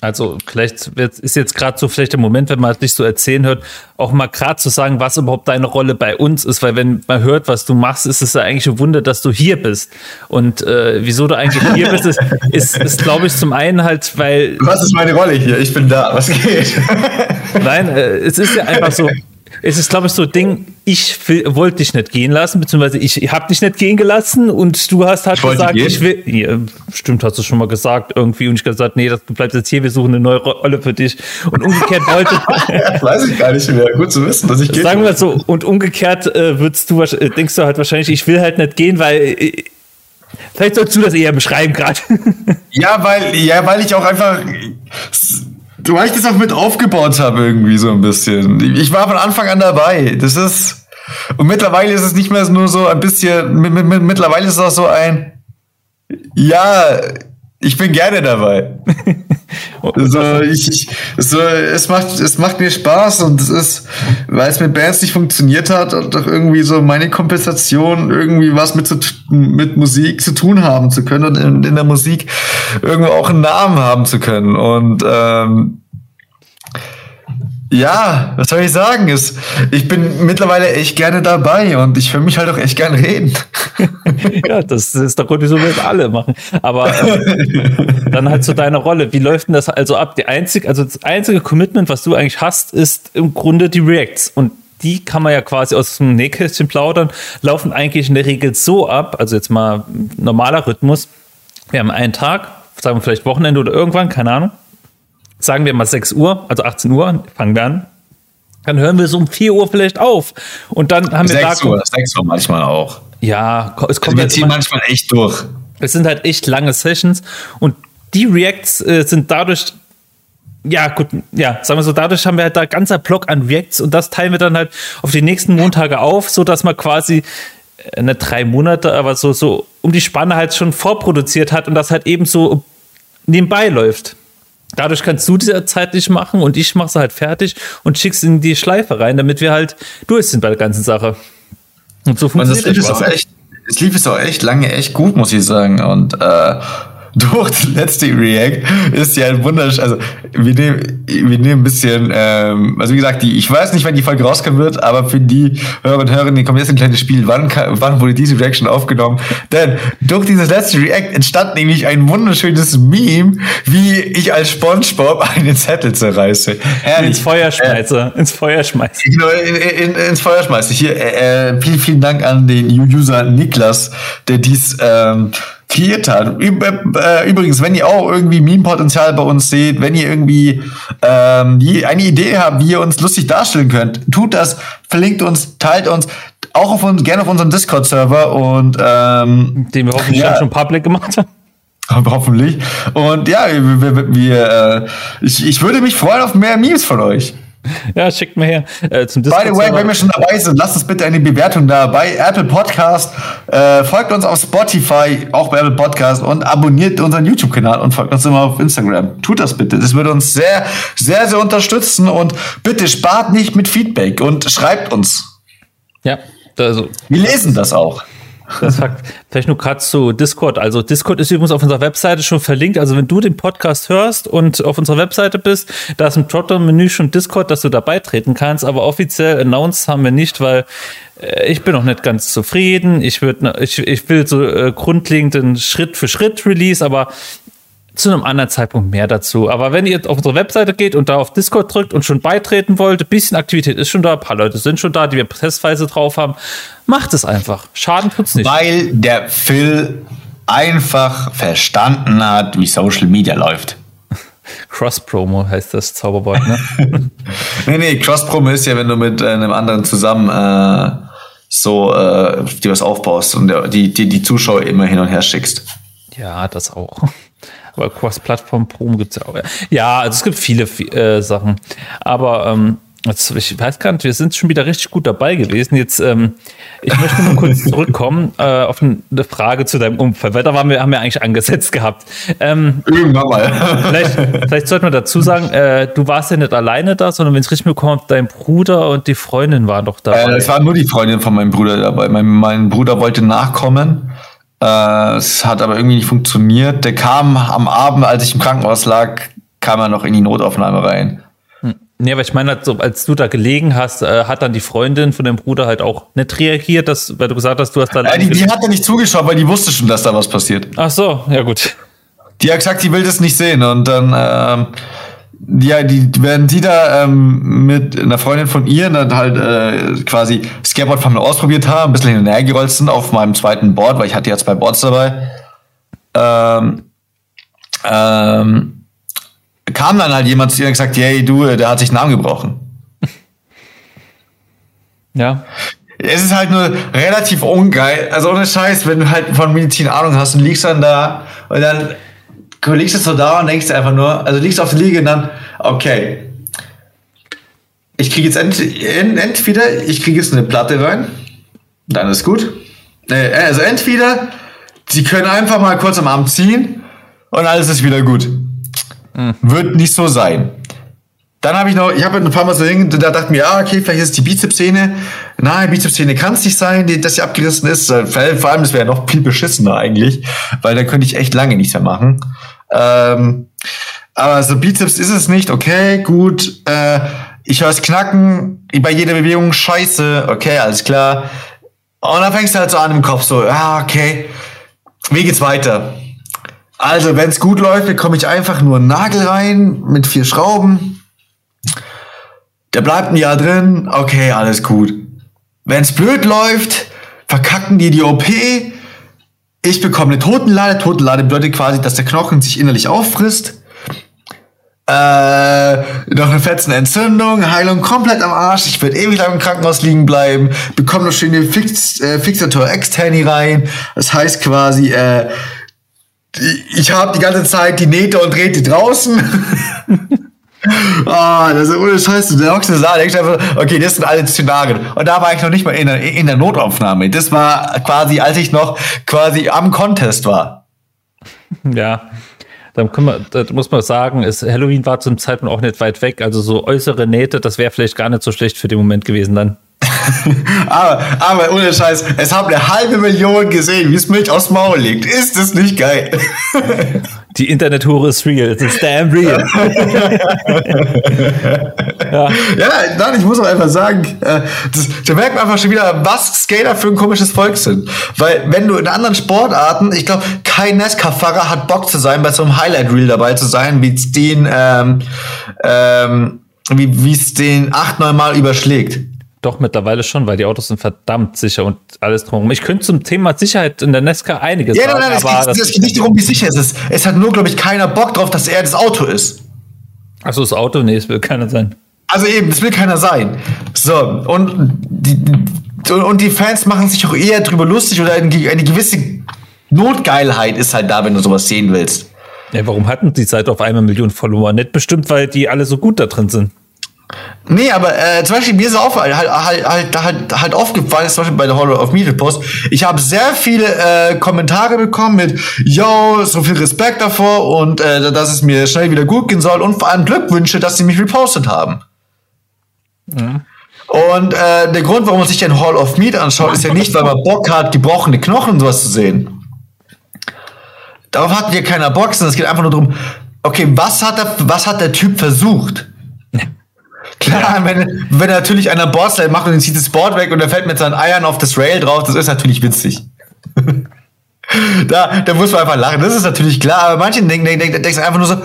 Also vielleicht ist jetzt gerade so vielleicht der Moment, wenn man dich so erzählen hört, auch mal gerade zu sagen, was überhaupt deine Rolle bei uns ist, weil wenn man hört, was du machst, ist es ja eigentlich ein Wunder, dass du hier bist. Und äh, wieso du eigentlich hier bist, ist, ist, ist glaube ich, zum einen halt, weil. Was ist meine Rolle hier? Ich bin da. Was geht? Nein, äh, es ist ja einfach so, es ist, glaube ich, so ein Ding, ich wollte dich nicht gehen lassen, beziehungsweise ich habe dich nicht gehen gelassen und du hast halt ich gesagt, ich will. Ja, stimmt, hast du schon mal gesagt irgendwie und ich gesagt, nee, du bleibst jetzt hier, wir suchen eine neue Rolle für dich. Und umgekehrt wollte. [laughs] weiß ich gar nicht mehr. Gut zu wissen, dass ich gehe. Sagen wir so, und umgekehrt äh, würdest du, äh, denkst du halt wahrscheinlich, ich will halt nicht gehen, weil. Äh, Vielleicht sollst du das eher beschreiben gerade. [laughs] Ja, weil, ja, weil ich auch einfach weil ich das auch mit aufgebaut habe, irgendwie so ein bisschen. Ich war von Anfang an dabei. Das ist. Und mittlerweile ist es nicht mehr nur so ein bisschen. Mittlerweile ist es auch so ein. Ja, ich bin gerne dabei. [laughs] so, ich, so, es macht, es macht mir Spaß und es ist, weil es mit Bands nicht funktioniert hat und doch irgendwie so meine Kompensation irgendwie was mit, zu, mit Musik zu tun haben zu können und in, in der Musik irgendwo auch einen Namen haben zu können und, ähm, ja, was soll ich sagen? Ist, ich bin mittlerweile echt gerne dabei und ich will mich halt auch echt gern reden. [laughs] ja, das ist der Grund, wieso wir es alle machen. Aber äh, dann halt zu deiner Rolle. Wie läuft denn das also ab? Die einzige, also das einzige Commitment, was du eigentlich hast, ist im Grunde die Reacts. Und die kann man ja quasi aus dem Nähkästchen plaudern, laufen eigentlich in der Regel so ab, also jetzt mal normaler Rhythmus. Wir haben einen Tag, sagen wir vielleicht Wochenende oder irgendwann, keine Ahnung sagen wir mal 6 Uhr, also 18 Uhr, fangen wir an. Dann hören wir so um 4 Uhr vielleicht auf. Und dann haben wir 6 Uhr, 6 Uhr manchmal auch. Ja, es kommt. Also wir ziehen manchmal echt durch. Es sind halt echt lange Sessions und die Reacts äh, sind dadurch ja, gut, ja, sagen wir so, dadurch haben wir halt da ganzer Block an Reacts und das teilen wir dann halt auf die nächsten Montage auf, so dass man quasi äh, eine drei Monate, aber so, so um die Spanne halt schon vorproduziert hat und das halt eben so nebenbei läuft. Dadurch kannst du diese zeitlich machen und ich mache sie halt fertig und schick's in die Schleife rein, damit wir halt durch sind bei der ganzen Sache. Und so funktioniert und das. Lief es, auch echt, es lief es auch echt lange echt gut, muss ich sagen. Und äh, durch das letzte React ist ja ein wunderschön. Also wir nehmen, wir nehmen ein bisschen, ähm, also wie gesagt, die, ich weiß nicht, wann die Folge rauskommen wird, aber für die Hörer und Hörerinnen, die kommen jetzt ein kleines Spiel. Wann, wann wurde diese Reaction aufgenommen? Denn durch dieses letzte React entstand nämlich ein wunderschönes Meme, wie ich als SpongeBob einen Zettel zerreiße. Herrlich. Ins Feuer schmeiße. Äh, ins Feuer schmeiße. Genau, in, in, ins Feuer schmeiße. Hier, äh, äh, vielen, vielen Dank an den User Niklas, der dies ähm, kreiert hat. Äh, übrigens, wenn ihr auch irgendwie Meme-Potenzial bei uns seht, wenn ihr irgendwie ähm, eine Idee habt, wie ihr uns lustig darstellen könnt, tut das, verlinkt uns, teilt uns, auch auf uns, gerne auf unserem Discord-Server und ähm, den wir hoffentlich ja. schon public gemacht haben. Aber [laughs] hoffentlich. Und ja, wir, wir, wir äh, ich, ich würde mich freuen auf mehr Memes von euch. Ja, schickt mir her. Äh, zum By the way, wenn wir schon dabei sind, lasst uns bitte eine Bewertung da bei Apple Podcast. Äh, folgt uns auf Spotify, auch bei Apple Podcast und abonniert unseren YouTube-Kanal und folgt uns immer auf Instagram. Tut das bitte. Das würde uns sehr, sehr, sehr unterstützen und bitte spart nicht mit Feedback und schreibt uns. Ja, also. Wir lesen das auch. Das Fakt. Vielleicht nur gerade zu Discord. Also Discord ist übrigens auf unserer Webseite schon verlinkt. Also wenn du den Podcast hörst und auf unserer Webseite bist, da ist im Dropdown-Menü schon Discord, dass du da beitreten kannst. Aber offiziell announced haben wir nicht, weil äh, ich bin noch nicht ganz zufrieden. Ich, würd, ich, ich will so äh, grundlegenden Schritt für Schritt Release, aber zu einem anderen Zeitpunkt mehr dazu. Aber wenn ihr auf unsere Webseite geht und da auf Discord drückt und schon beitreten wollt, ein bisschen Aktivität ist schon da, ein paar Leute sind schon da, die wir testweise drauf haben, macht es einfach. Schaden tut's nicht. Weil der Phil einfach verstanden hat, wie Social Media läuft. [laughs] Cross-Promo heißt das Zauberwort, ne? [laughs] nee, nee, Cross-Promo ist ja, wenn du mit einem anderen zusammen äh, so äh, dir was aufbaust und die, die, die Zuschauer immer hin und her schickst. Ja, das auch. Aber Cross-Plattform-Promo gibt es ja auch. Ja, also es gibt viele äh, Sachen. Aber ähm, also ich weiß gar nicht, wir sind schon wieder richtig gut dabei gewesen. Jetzt, ähm, ich möchte nur kurz [laughs] zurückkommen äh, auf eine Frage zu deinem Unfall, weil da waren wir, haben wir eigentlich angesetzt gehabt. Ähm, Irgendwann mal. [laughs] vielleicht, vielleicht sollte man dazu sagen, äh, du warst ja nicht alleine da, sondern wenn es richtig mitkommt, dein Bruder und die Freundin waren doch dabei. Äh, es war nur die Freundin von meinem Bruder dabei. Mein, mein Bruder wollte nachkommen. Äh, es hat aber irgendwie nicht funktioniert. Der kam am Abend, als ich im Krankenhaus lag, kam er noch in die Notaufnahme rein. Nee, aber ich meine, halt so, als du da gelegen hast, äh, hat dann die Freundin von dem Bruder halt auch nicht reagiert, dass, weil du gesagt hast, du hast da. Äh, die, die hat ja nicht zugeschaut, weil die wusste schon, dass da was passiert. Ach so, ja gut. Die hat gesagt, die will das nicht sehen. Und dann, ähm, ja, die werden die da ähm, mit einer Freundin von ihr dann halt äh, quasi Skateboard von mir ausprobiert haben, ein bisschen hin und her gerollt sind auf meinem zweiten Board, weil ich hatte ja zwei Boards dabei. Ähm, ähm, kam dann halt jemand zu ihr und gesagt, hey, du, der hat sich einen Arm gebrochen. [laughs] Ja. Es ist halt nur relativ ungeil. Also ohne Scheiß, wenn du halt von Medizin Ahnung hast und liegst dann da und dann liegst du so da und denkst einfach nur, also liegst auf der Liege und dann, okay, ich kriege jetzt ent, entweder, ich kriege jetzt eine Platte rein, dann ist gut. Also entweder, sie können einfach mal kurz am Arm ziehen und alles ist wieder gut. Mhm. Wird nicht so sein. Dann habe ich noch, ich habe ein paar Mal so hin, da dachte mir, ah, okay, vielleicht ist die Bizepssehne. Nein, Bizepssehne kann es nicht sein, die, dass sie abgerissen ist. Vor allem, das wäre noch viel beschissener eigentlich, weil dann könnte ich echt lange nichts mehr machen. Ähm, aber so Bizeps ist es nicht, okay, gut. Äh, ich höre es knacken, bei jeder Bewegung scheiße, okay, alles klar. Und dann fängst du halt so an im Kopf so, ah, okay, wie geht's weiter? Also, wenn es gut läuft, bekomme ich einfach nur einen Nagel rein mit vier Schrauben. Der bleibt ein Jahr drin. Okay, alles gut. Wenn es blöd läuft, verkacken die die OP. Ich bekomme eine Totenlade. Totenlade bedeutet quasi, dass der Knochen sich innerlich auffrisst. Äh, noch eine fetzen Entzündung, Heilung komplett am Arsch. Ich werde ewig lang im Krankenhaus liegen bleiben. Bekomme noch schöne Fix, äh, Fixator externi rein. Das heißt quasi, äh, ich habe die ganze Zeit die Nähte und Drähte draußen. [laughs] Ah, das ist ohne Scheiße. Der hockst da, denkst einfach, okay, das sind alle Szenarien. Und da war ich noch nicht mal in der, in der Notaufnahme. Das war quasi, als ich noch quasi am Contest war. Ja. Dann das muss man sagen, ist, Halloween war zum Zeitpunkt auch nicht weit weg. Also so äußere Nähte, das wäre vielleicht gar nicht so schlecht für den Moment gewesen dann. Aber, aber ohne Scheiß, es haben eine halbe Million gesehen, wie es Milch aufs Maul liegt. Ist das nicht geil? Die Internet-Hure ist real. Es ist damn real. ja. ja, nein, ich muss auch einfach sagen, äh, das, da merkt man einfach schon wieder, was Skater für ein komisches Volk sind. Weil, wenn du in anderen Sportarten, ich glaube, kein NASCAR-Fahrer hat Bock zu sein, bei so einem Highlight-Reel dabei zu sein, wie es den, ähm, ähm, wie es den acht, neun Mal überschlägt. Doch, mittlerweile schon, weil die Autos sind verdammt sicher und alles drum. Ich könnte zum Thema Sicherheit in der Nesca einiges ja, sagen. Ja, nein, nein, aber es geht, geht nicht darum, wie sicher es ist. Es hat nur, glaube ich, keiner Bock drauf, dass er das Auto ist. Achso, das Auto? Nee, es will keiner sein. Also eben, es will keiner sein. So, und die, und die Fans machen sich auch eher drüber lustig oder eine, eine gewisse Notgeilheit ist halt da, wenn du sowas sehen willst. Ja, warum hatten die Seite auf einmal Millionen Follower? Nicht bestimmt, weil die alle so gut da drin sind. Nee, aber äh, zum Beispiel mir ist auch halt, halt, halt, halt, halt aufgefallen, zum Beispiel bei der Horror of Media Post, ich habe sehr viele äh, Kommentare bekommen mit Yo, so viel Respekt davor und äh, dass es mir schnell wieder gut gehen soll und vor allem Glückwünsche, dass sie mich repostet haben. Mhm. Und äh, der Grund, warum man sich den Hall of Meat anschaut, ist ja nicht, weil man Bock hat, gebrochene Knochen und sowas zu sehen. Darauf hat hier keiner Bock, sondern es geht einfach nur darum, okay, was hat der, was hat der Typ versucht? Klar, wenn, wenn natürlich einer Boardslide macht und dann zieht das Board weg und er fällt mit seinen Eiern auf das Rail drauf, das ist natürlich witzig. [laughs] da, da muss man einfach lachen, das ist natürlich klar, aber manche denken, denken, denken, denken einfach nur so,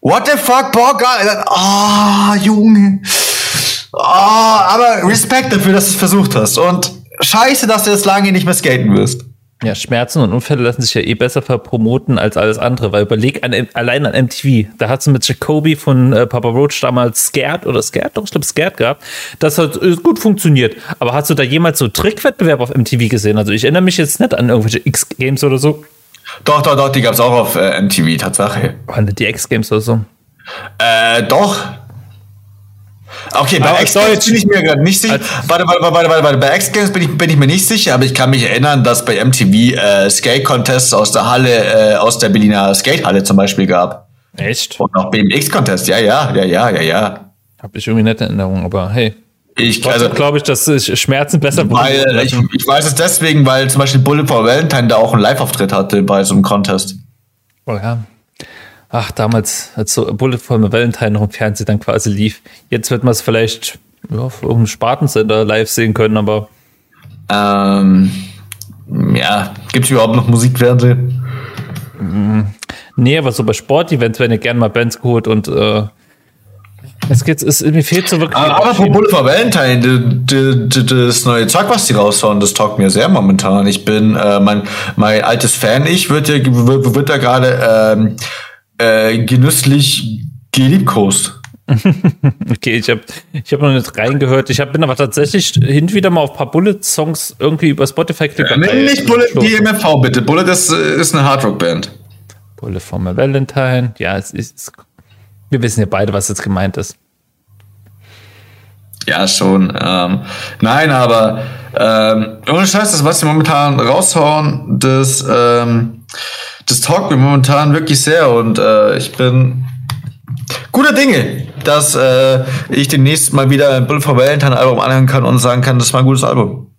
what the fuck, Bock, ah, oh, Junge. Oh, aber Respekt dafür, dass du es versucht hast und scheiße, dass du jetzt lange nicht mehr skaten wirst. Ja, Schmerzen und Unfälle lassen sich ja eh besser verpromoten als alles andere, weil überleg an, allein an MTV, da hat sie mit Jacoby von äh, Papa Roach damals Scared oder Scared, doch, ich glaube Scared gehabt, das hat äh, gut funktioniert. Aber hast du da jemals so Trickwettbewerb auf MTV gesehen? Also ich erinnere mich jetzt nicht an irgendwelche X-Games oder so. Doch, doch, doch, die gab es auch auf äh, MTV, Tatsache. Waren die X-Games oder so? Äh, doch, Okay, bei X-Games bin ich mir gerade nicht sicher. Warte, warte, warte, warte, warte. Bei X-Games bin ich, bin ich mir nicht sicher, aber ich kann mich erinnern, dass bei MTV äh, Skate-Contests aus der Halle, äh, aus der Berliner Skatehalle zum Beispiel gab. Echt? Und auch BMX-Contest, ja, ja, ja, ja, ja, ja. Hab ich irgendwie nette Erinnerung, aber hey. Ich also, glaube ich, dass ich Schmerzen besser weil ich, ich weiß es deswegen, weil zum Beispiel Bullet for Valentine da auch einen Live-Auftritt hatte bei so einem Contest. Oh ja. Ach, damals, als so Bullet for Valentine noch im Fernsehen dann quasi lief. Jetzt wird man es vielleicht ja, auf einem Spartensender live sehen können, aber. Ähm, ja, gibt es überhaupt noch Musikfernsehen? Mm, nee, aber so bei Sportevents werden ja gerne mal Bands geholt und äh, es geht, es, mir fehlt so wirklich. Aber apropos Bullet for Valentine, das neue Zeug, was die raushauen, das taugt mir sehr momentan. Ich bin, äh, mein, mein altes Fan, ich wird ja, wird, wird da gerade ähm, äh, genüsslich geliebkost. [laughs] okay, ich habe ich hab noch nicht reingehört. Ich hab, bin aber tatsächlich hin wieder mal auf ein paar Bullet-Songs irgendwie über Spotify geklickt. Äh, nicht Bullet, DMFV bitte. Bullet ist, ist eine Hardrock-Band. Bullet for my Valentine. Ja, es ist. Wir wissen ja beide, was jetzt gemeint ist. Ja, schon. Ähm, nein, aber ähm, ohne Scheiß, das, was sie momentan raushauen, das ähm, das taugt mir momentan wirklich sehr und äh, ich bin guter Dinge, dass äh, ich demnächst mal wieder ein Bull for Valentine Album anhören kann und sagen kann, das war ein gutes Album.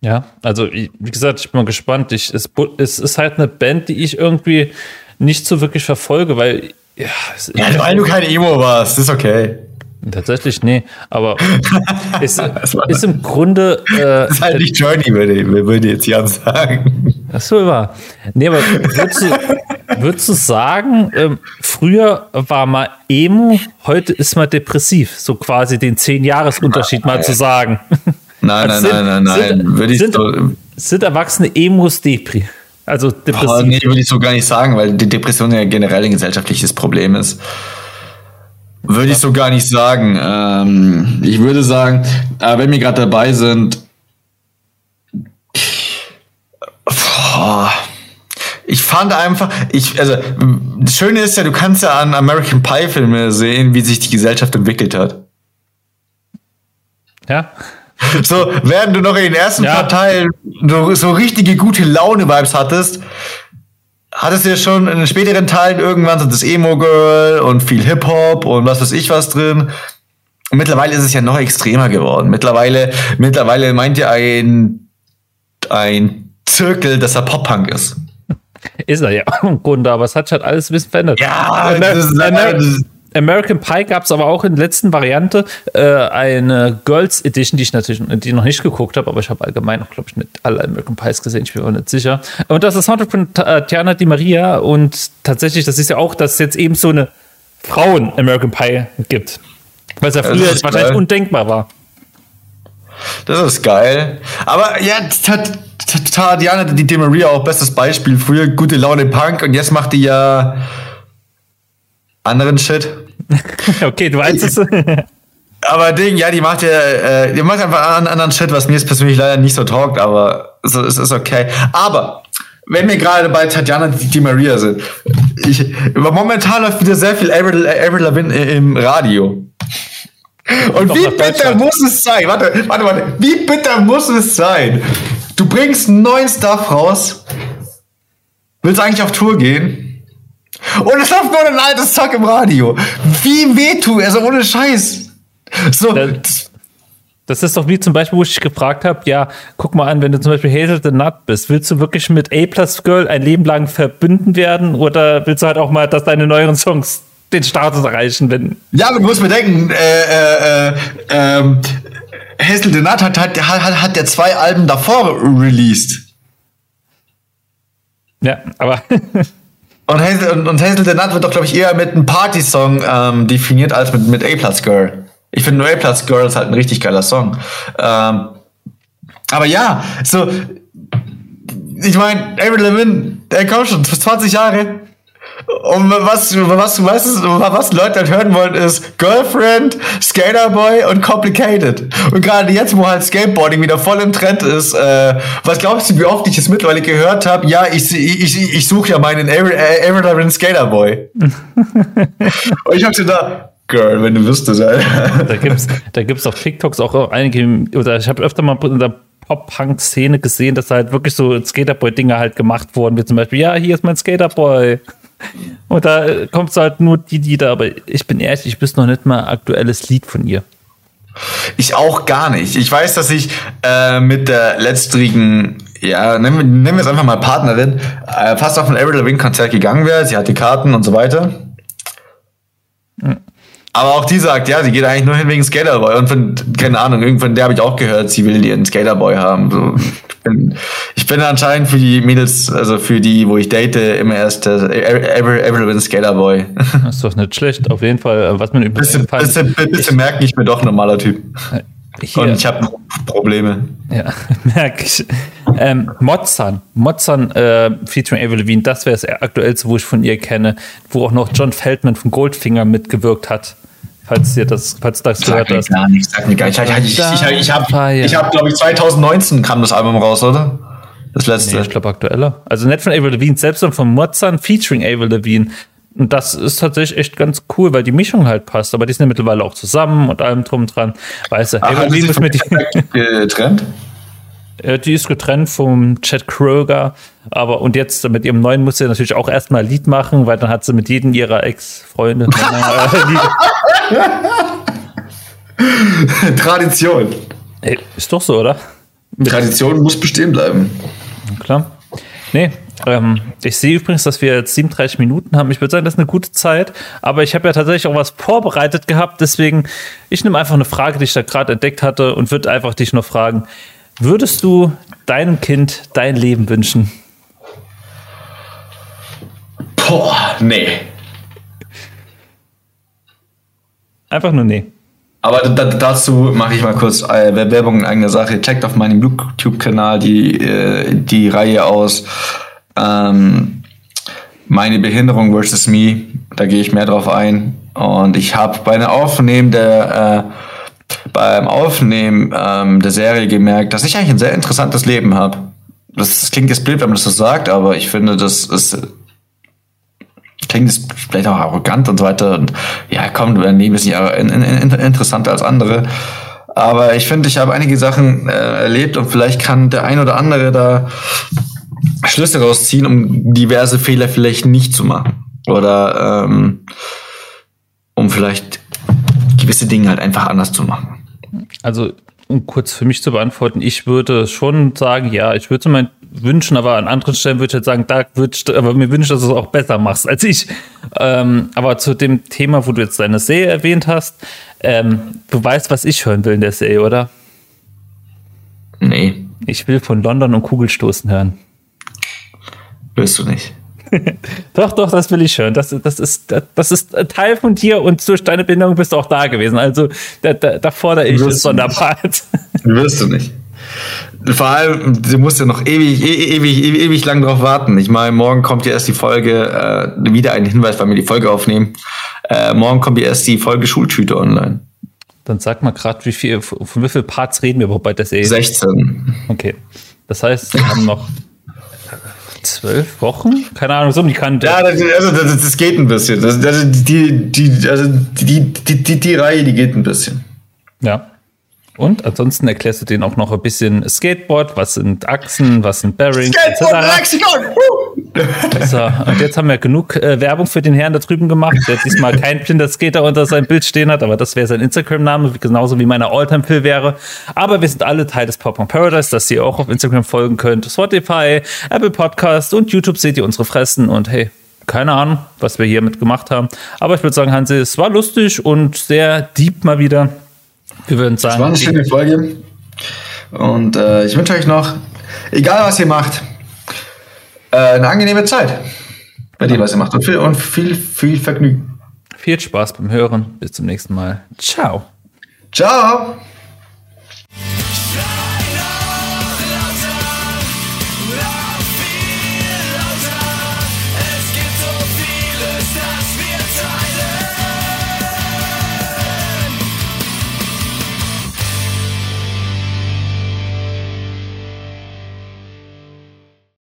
Ja, also wie gesagt, ich bin mal gespannt. Ich, es, es ist halt eine Band, die ich irgendwie nicht so wirklich verfolge, weil ja, ja weil du kein Emo warst, ist okay. Tatsächlich, nee, aber [laughs] ist, ist im Grunde. Äh, das ist halt nicht Journey, würde, würde jetzt Jan sagen. Ach so, war. Nee, aber würdest du, würdest du sagen, ähm, früher war mal Emo, heute ist man depressiv, so quasi den Zehn-Jahres-Unterschied mal zu sagen. Nein, nein, sind, nein, nein, nein, sind, würde ich sind, so, sind Erwachsene Emos Depri? Also depressiv? Oh, nee, würde ich so gar nicht sagen, weil die Depression ja generell ein gesellschaftliches Problem ist. Würde ich so gar nicht sagen. Ähm, ich würde sagen, äh, wenn wir gerade dabei sind, ich fand einfach, ich, also, das Schöne ist ja, du kannst ja an American Pie Filme sehen, wie sich die Gesellschaft entwickelt hat. Ja. So, während du noch in den ersten ja. paar Teilen so, so richtige gute Laune-Vibes hattest, hattest du ja schon in den späteren Teilen irgendwann so das Emo-Girl und viel Hip-Hop und was weiß ich was drin. Und mittlerweile ist es ja noch extremer geworden. Mittlerweile, mittlerweile meint ja ein, ein Zirkel, dass er Pop-Punk ist. Ist er ja im Grunde, aber es hat sich halt alles ein bisschen verändert. Ja, das ist, Amer American Pie gab es aber auch in der letzten Variante äh, eine Girls Edition, die ich natürlich die noch nicht geguckt habe, aber ich habe allgemein auch, glaube ich, nicht alle American Pies gesehen, ich bin mir nicht sicher. Und das ist Soundtrack von Tiana Di Maria und tatsächlich, das ist ja auch, dass es jetzt eben so eine Frauen-American Pie gibt. Weil es ja früher wahrscheinlich geil. undenkbar war. Das ist geil. Aber ja, Tatiana Di Maria auch bestes Beispiel. Früher gute Laune Punk und jetzt macht die ja anderen Shit. [laughs] okay, du weißt es. [laughs] aber Ding, ja, die macht ja, äh, die macht einfach einen anderen Shit, was mir jetzt persönlich leider nicht so taugt, aber es, es ist okay. Aber wenn wir gerade bei Tatjana Di Maria sind, ich, momentan läuft wieder sehr viel Avril, Avril Lavigne im Radio. Und wie bitter muss es sein? Warte, warte, warte. Wie bitter muss es sein? Du bringst einen neuen Stuff raus, willst eigentlich auf Tour gehen und es läuft nur ein altes Zack im Radio. Wie weh tu, also ohne Scheiß. So. Das, Das ist doch wie zum Beispiel, wo ich dich gefragt habe, ja, guck mal an, wenn du zum Beispiel Hazel the Nut bist, willst du wirklich mit A-Plus Girl ein Leben lang verbünden werden oder willst du halt auch mal, dass deine neueren Songs den Status erreichen, wenn. Ja, aber du musst mir denken, äh, äh, äh, ähm, Hazel the Nut hat, hat, hat, hat der zwei Alben davor released. Ja, aber. [laughs] und, Hazel, und, und Hazel the Nut wird doch, glaube ich, eher mit einem Party-Song ähm, definiert als mit, mit A-Plus Girl. Ich finde nur A-Plus Girl ist halt ein richtig geiler Song. Ähm, aber ja, so, ich meine, Avril Levine, der kommt schon 20 Jahre. Und was, was, was, was Leute halt hören wollen, ist Girlfriend, Skaterboy und Complicated. Und gerade jetzt, wo halt Skateboarding wieder voll im Trend ist, äh, was glaubst du, wie oft ich es mittlerweile gehört habe? Ja, ich, ich, ich suche ja meinen Avril Levine Skaterboy. [laughs] und ich hab so da, Girl, wenn du wüsstest, Alter. Da gibt's, da gibt's auf TikToks auch einige, oder ich habe öfter mal in der Pop-Punk-Szene gesehen, dass halt wirklich so Skaterboy-Dinger halt gemacht wurden, wie zum Beispiel, ja, hier ist mein Skaterboy. Und da kommt halt nur die Lieder, aber ich bin ehrlich, ich wüsste noch nicht mal aktuelles Lied von ihr. Ich auch gar nicht. Ich weiß, dass ich äh, mit der letztrigen, ja, nennen, wir es einfach mal Partnerin, äh, fast auf ein Avril Lavigne Konzert gegangen wäre. Sie hatte Karten und so weiter. Aber auch die sagt, ja, sie geht eigentlich nur hin wegen Skaterboy. Und von, keine Ahnung, irgendwann der habe ich auch gehört, sie will ihren Skaterboy haben. So, ich, bin, ich bin anscheinend für die Mädels, also für die, wo ich date, immer erst der been Skaterboy. Das [laughs] ist doch nicht schlecht. Auf jeden Fall, was man übrigens. Bisschen, bisschen, bisschen merken, ich bin doch ein normaler Typ. Hier. Und ich habe Probleme. Ja, [laughs] merke ich. Ähm, Mozan, Mozan äh, featuring Avril Lavigne, das wäre das aktuellste, wo ich von ihr kenne, wo auch noch John Feldman von Goldfinger mitgewirkt hat. Falls dir das, falls du das gehört hast. Gar nicht, sag mir gar nicht. Ich, ich, ich, ich, habe, ich hab, glaube ich, 2019 kam das Album raus, oder? Das letzte. Nee, ich glaube aktueller. Also nicht von Avril Lavigne, selbst von Mozan featuring Avril Lavigne. Und das ist tatsächlich echt ganz cool, weil die Mischung halt passt. Aber die sind ja mittlerweile auch zusammen und allem drum dran. Weißt du, Ach, Avril Lavigne ist mit [laughs] getrennt? Die ist getrennt vom Chad Kroger. Aber und jetzt mit ihrem neuen muss sie natürlich auch erstmal ein Lied machen, weil dann hat sie mit jedem ihrer Ex-Freunde [laughs] [laughs] Tradition. Ist doch so, oder? Tradition muss bestehen bleiben. Klar. Nee, ähm, ich sehe übrigens, dass wir jetzt 37 Minuten haben. Ich würde sagen, das ist eine gute Zeit. Aber ich habe ja tatsächlich auch was vorbereitet gehabt. Deswegen, ich nehme einfach eine Frage, die ich da gerade entdeckt hatte und würde einfach dich noch fragen. Würdest du deinem Kind dein Leben wünschen? Boah, nee. Einfach nur nee. Aber dazu mache ich mal kurz äh, Werbung in eigener Sache. Checkt auf meinem YouTube-Kanal die, äh, die Reihe aus ähm, Meine Behinderung versus Me. Da gehe ich mehr drauf ein. Und ich habe bei Aufnehmen der äh, beim Aufnehmen ähm, der Serie gemerkt, dass ich eigentlich ein sehr interessantes Leben habe. Das klingt jetzt blöd, wenn man das so sagt, aber ich finde, das ist klingt es vielleicht auch arrogant und so weiter. Und ja, komm, dein Leben ist nicht in, in, in, interessanter als andere. Aber ich finde, ich habe einige Sachen äh, erlebt und vielleicht kann der ein oder andere da Schlüsse rausziehen, um diverse Fehler vielleicht nicht zu machen. Oder ähm, um vielleicht gewisse Dinge halt einfach anders zu machen. Also, um kurz für mich zu beantworten, ich würde schon sagen, ja, ich würde mein wünschen, aber an anderen Stellen würde ich jetzt sagen, da würde ich aber mir wünschen, dass du es auch besser machst als ich. Ähm, aber zu dem Thema, wo du jetzt deine Serie erwähnt hast, ähm, du weißt, was ich hören will in der Serie, oder? Nee. Ich will von London und Kugelstoßen hören. Willst du nicht? [laughs] doch, doch, das will ich hören. Das, das, ist, das ist Teil von dir und durch deine Bindung bist du auch da gewesen. Also da, da, da fordere ich es Sonderpart. [laughs] Wirst du nicht. Vor allem, du musst ja noch ewig, e-, ewig, ewig, ewig lang drauf warten. Ich meine, morgen kommt ja erst die Folge, äh, wieder ein Hinweis, weil wir die Folge aufnehmen. Äh, morgen kommt ja erst die Folge Schultüte online. Dann sag mal gerade, wie viel, von wie viel Parts reden wir überhaupt bei der Serie? 16. Okay. Das heißt, wir haben noch zwölf Wochen? Keine Ahnung, so um die Kante. Ja, das, also das, das geht ein bisschen. Das, also die, die, also die, die, die, die Reihe, die geht ein bisschen. Ja. Und ansonsten erklärst du denen auch noch ein bisschen Skateboard, was sind Achsen, was sind Bearings. Skateboard Lexikon! So, und jetzt haben wir genug äh, Werbung für den Herrn da drüben gemacht, der diesmal kein blinder Skater unter seinem Bild stehen hat, aber das wäre sein Instagram-Name, genauso wie meine Alltime-Pill wäre. Aber wir sind alle Teil des Pop Paradise, dass ihr auch auf Instagram folgen könnt. Spotify, Apple Podcast und YouTube seht ihr unsere Fressen und hey, keine Ahnung, was wir hiermit gemacht haben. Aber ich würde sagen, Hansi, es war lustig und sehr deep mal wieder. Wir würden sagen. Es war eine schöne Folge. Und äh, ich wünsche euch noch, egal was ihr macht, äh, eine angenehme Zeit bei dem, was ihr macht. Und viel, und viel, viel Vergnügen. Viel Spaß beim Hören. Bis zum nächsten Mal. Ciao. Ciao.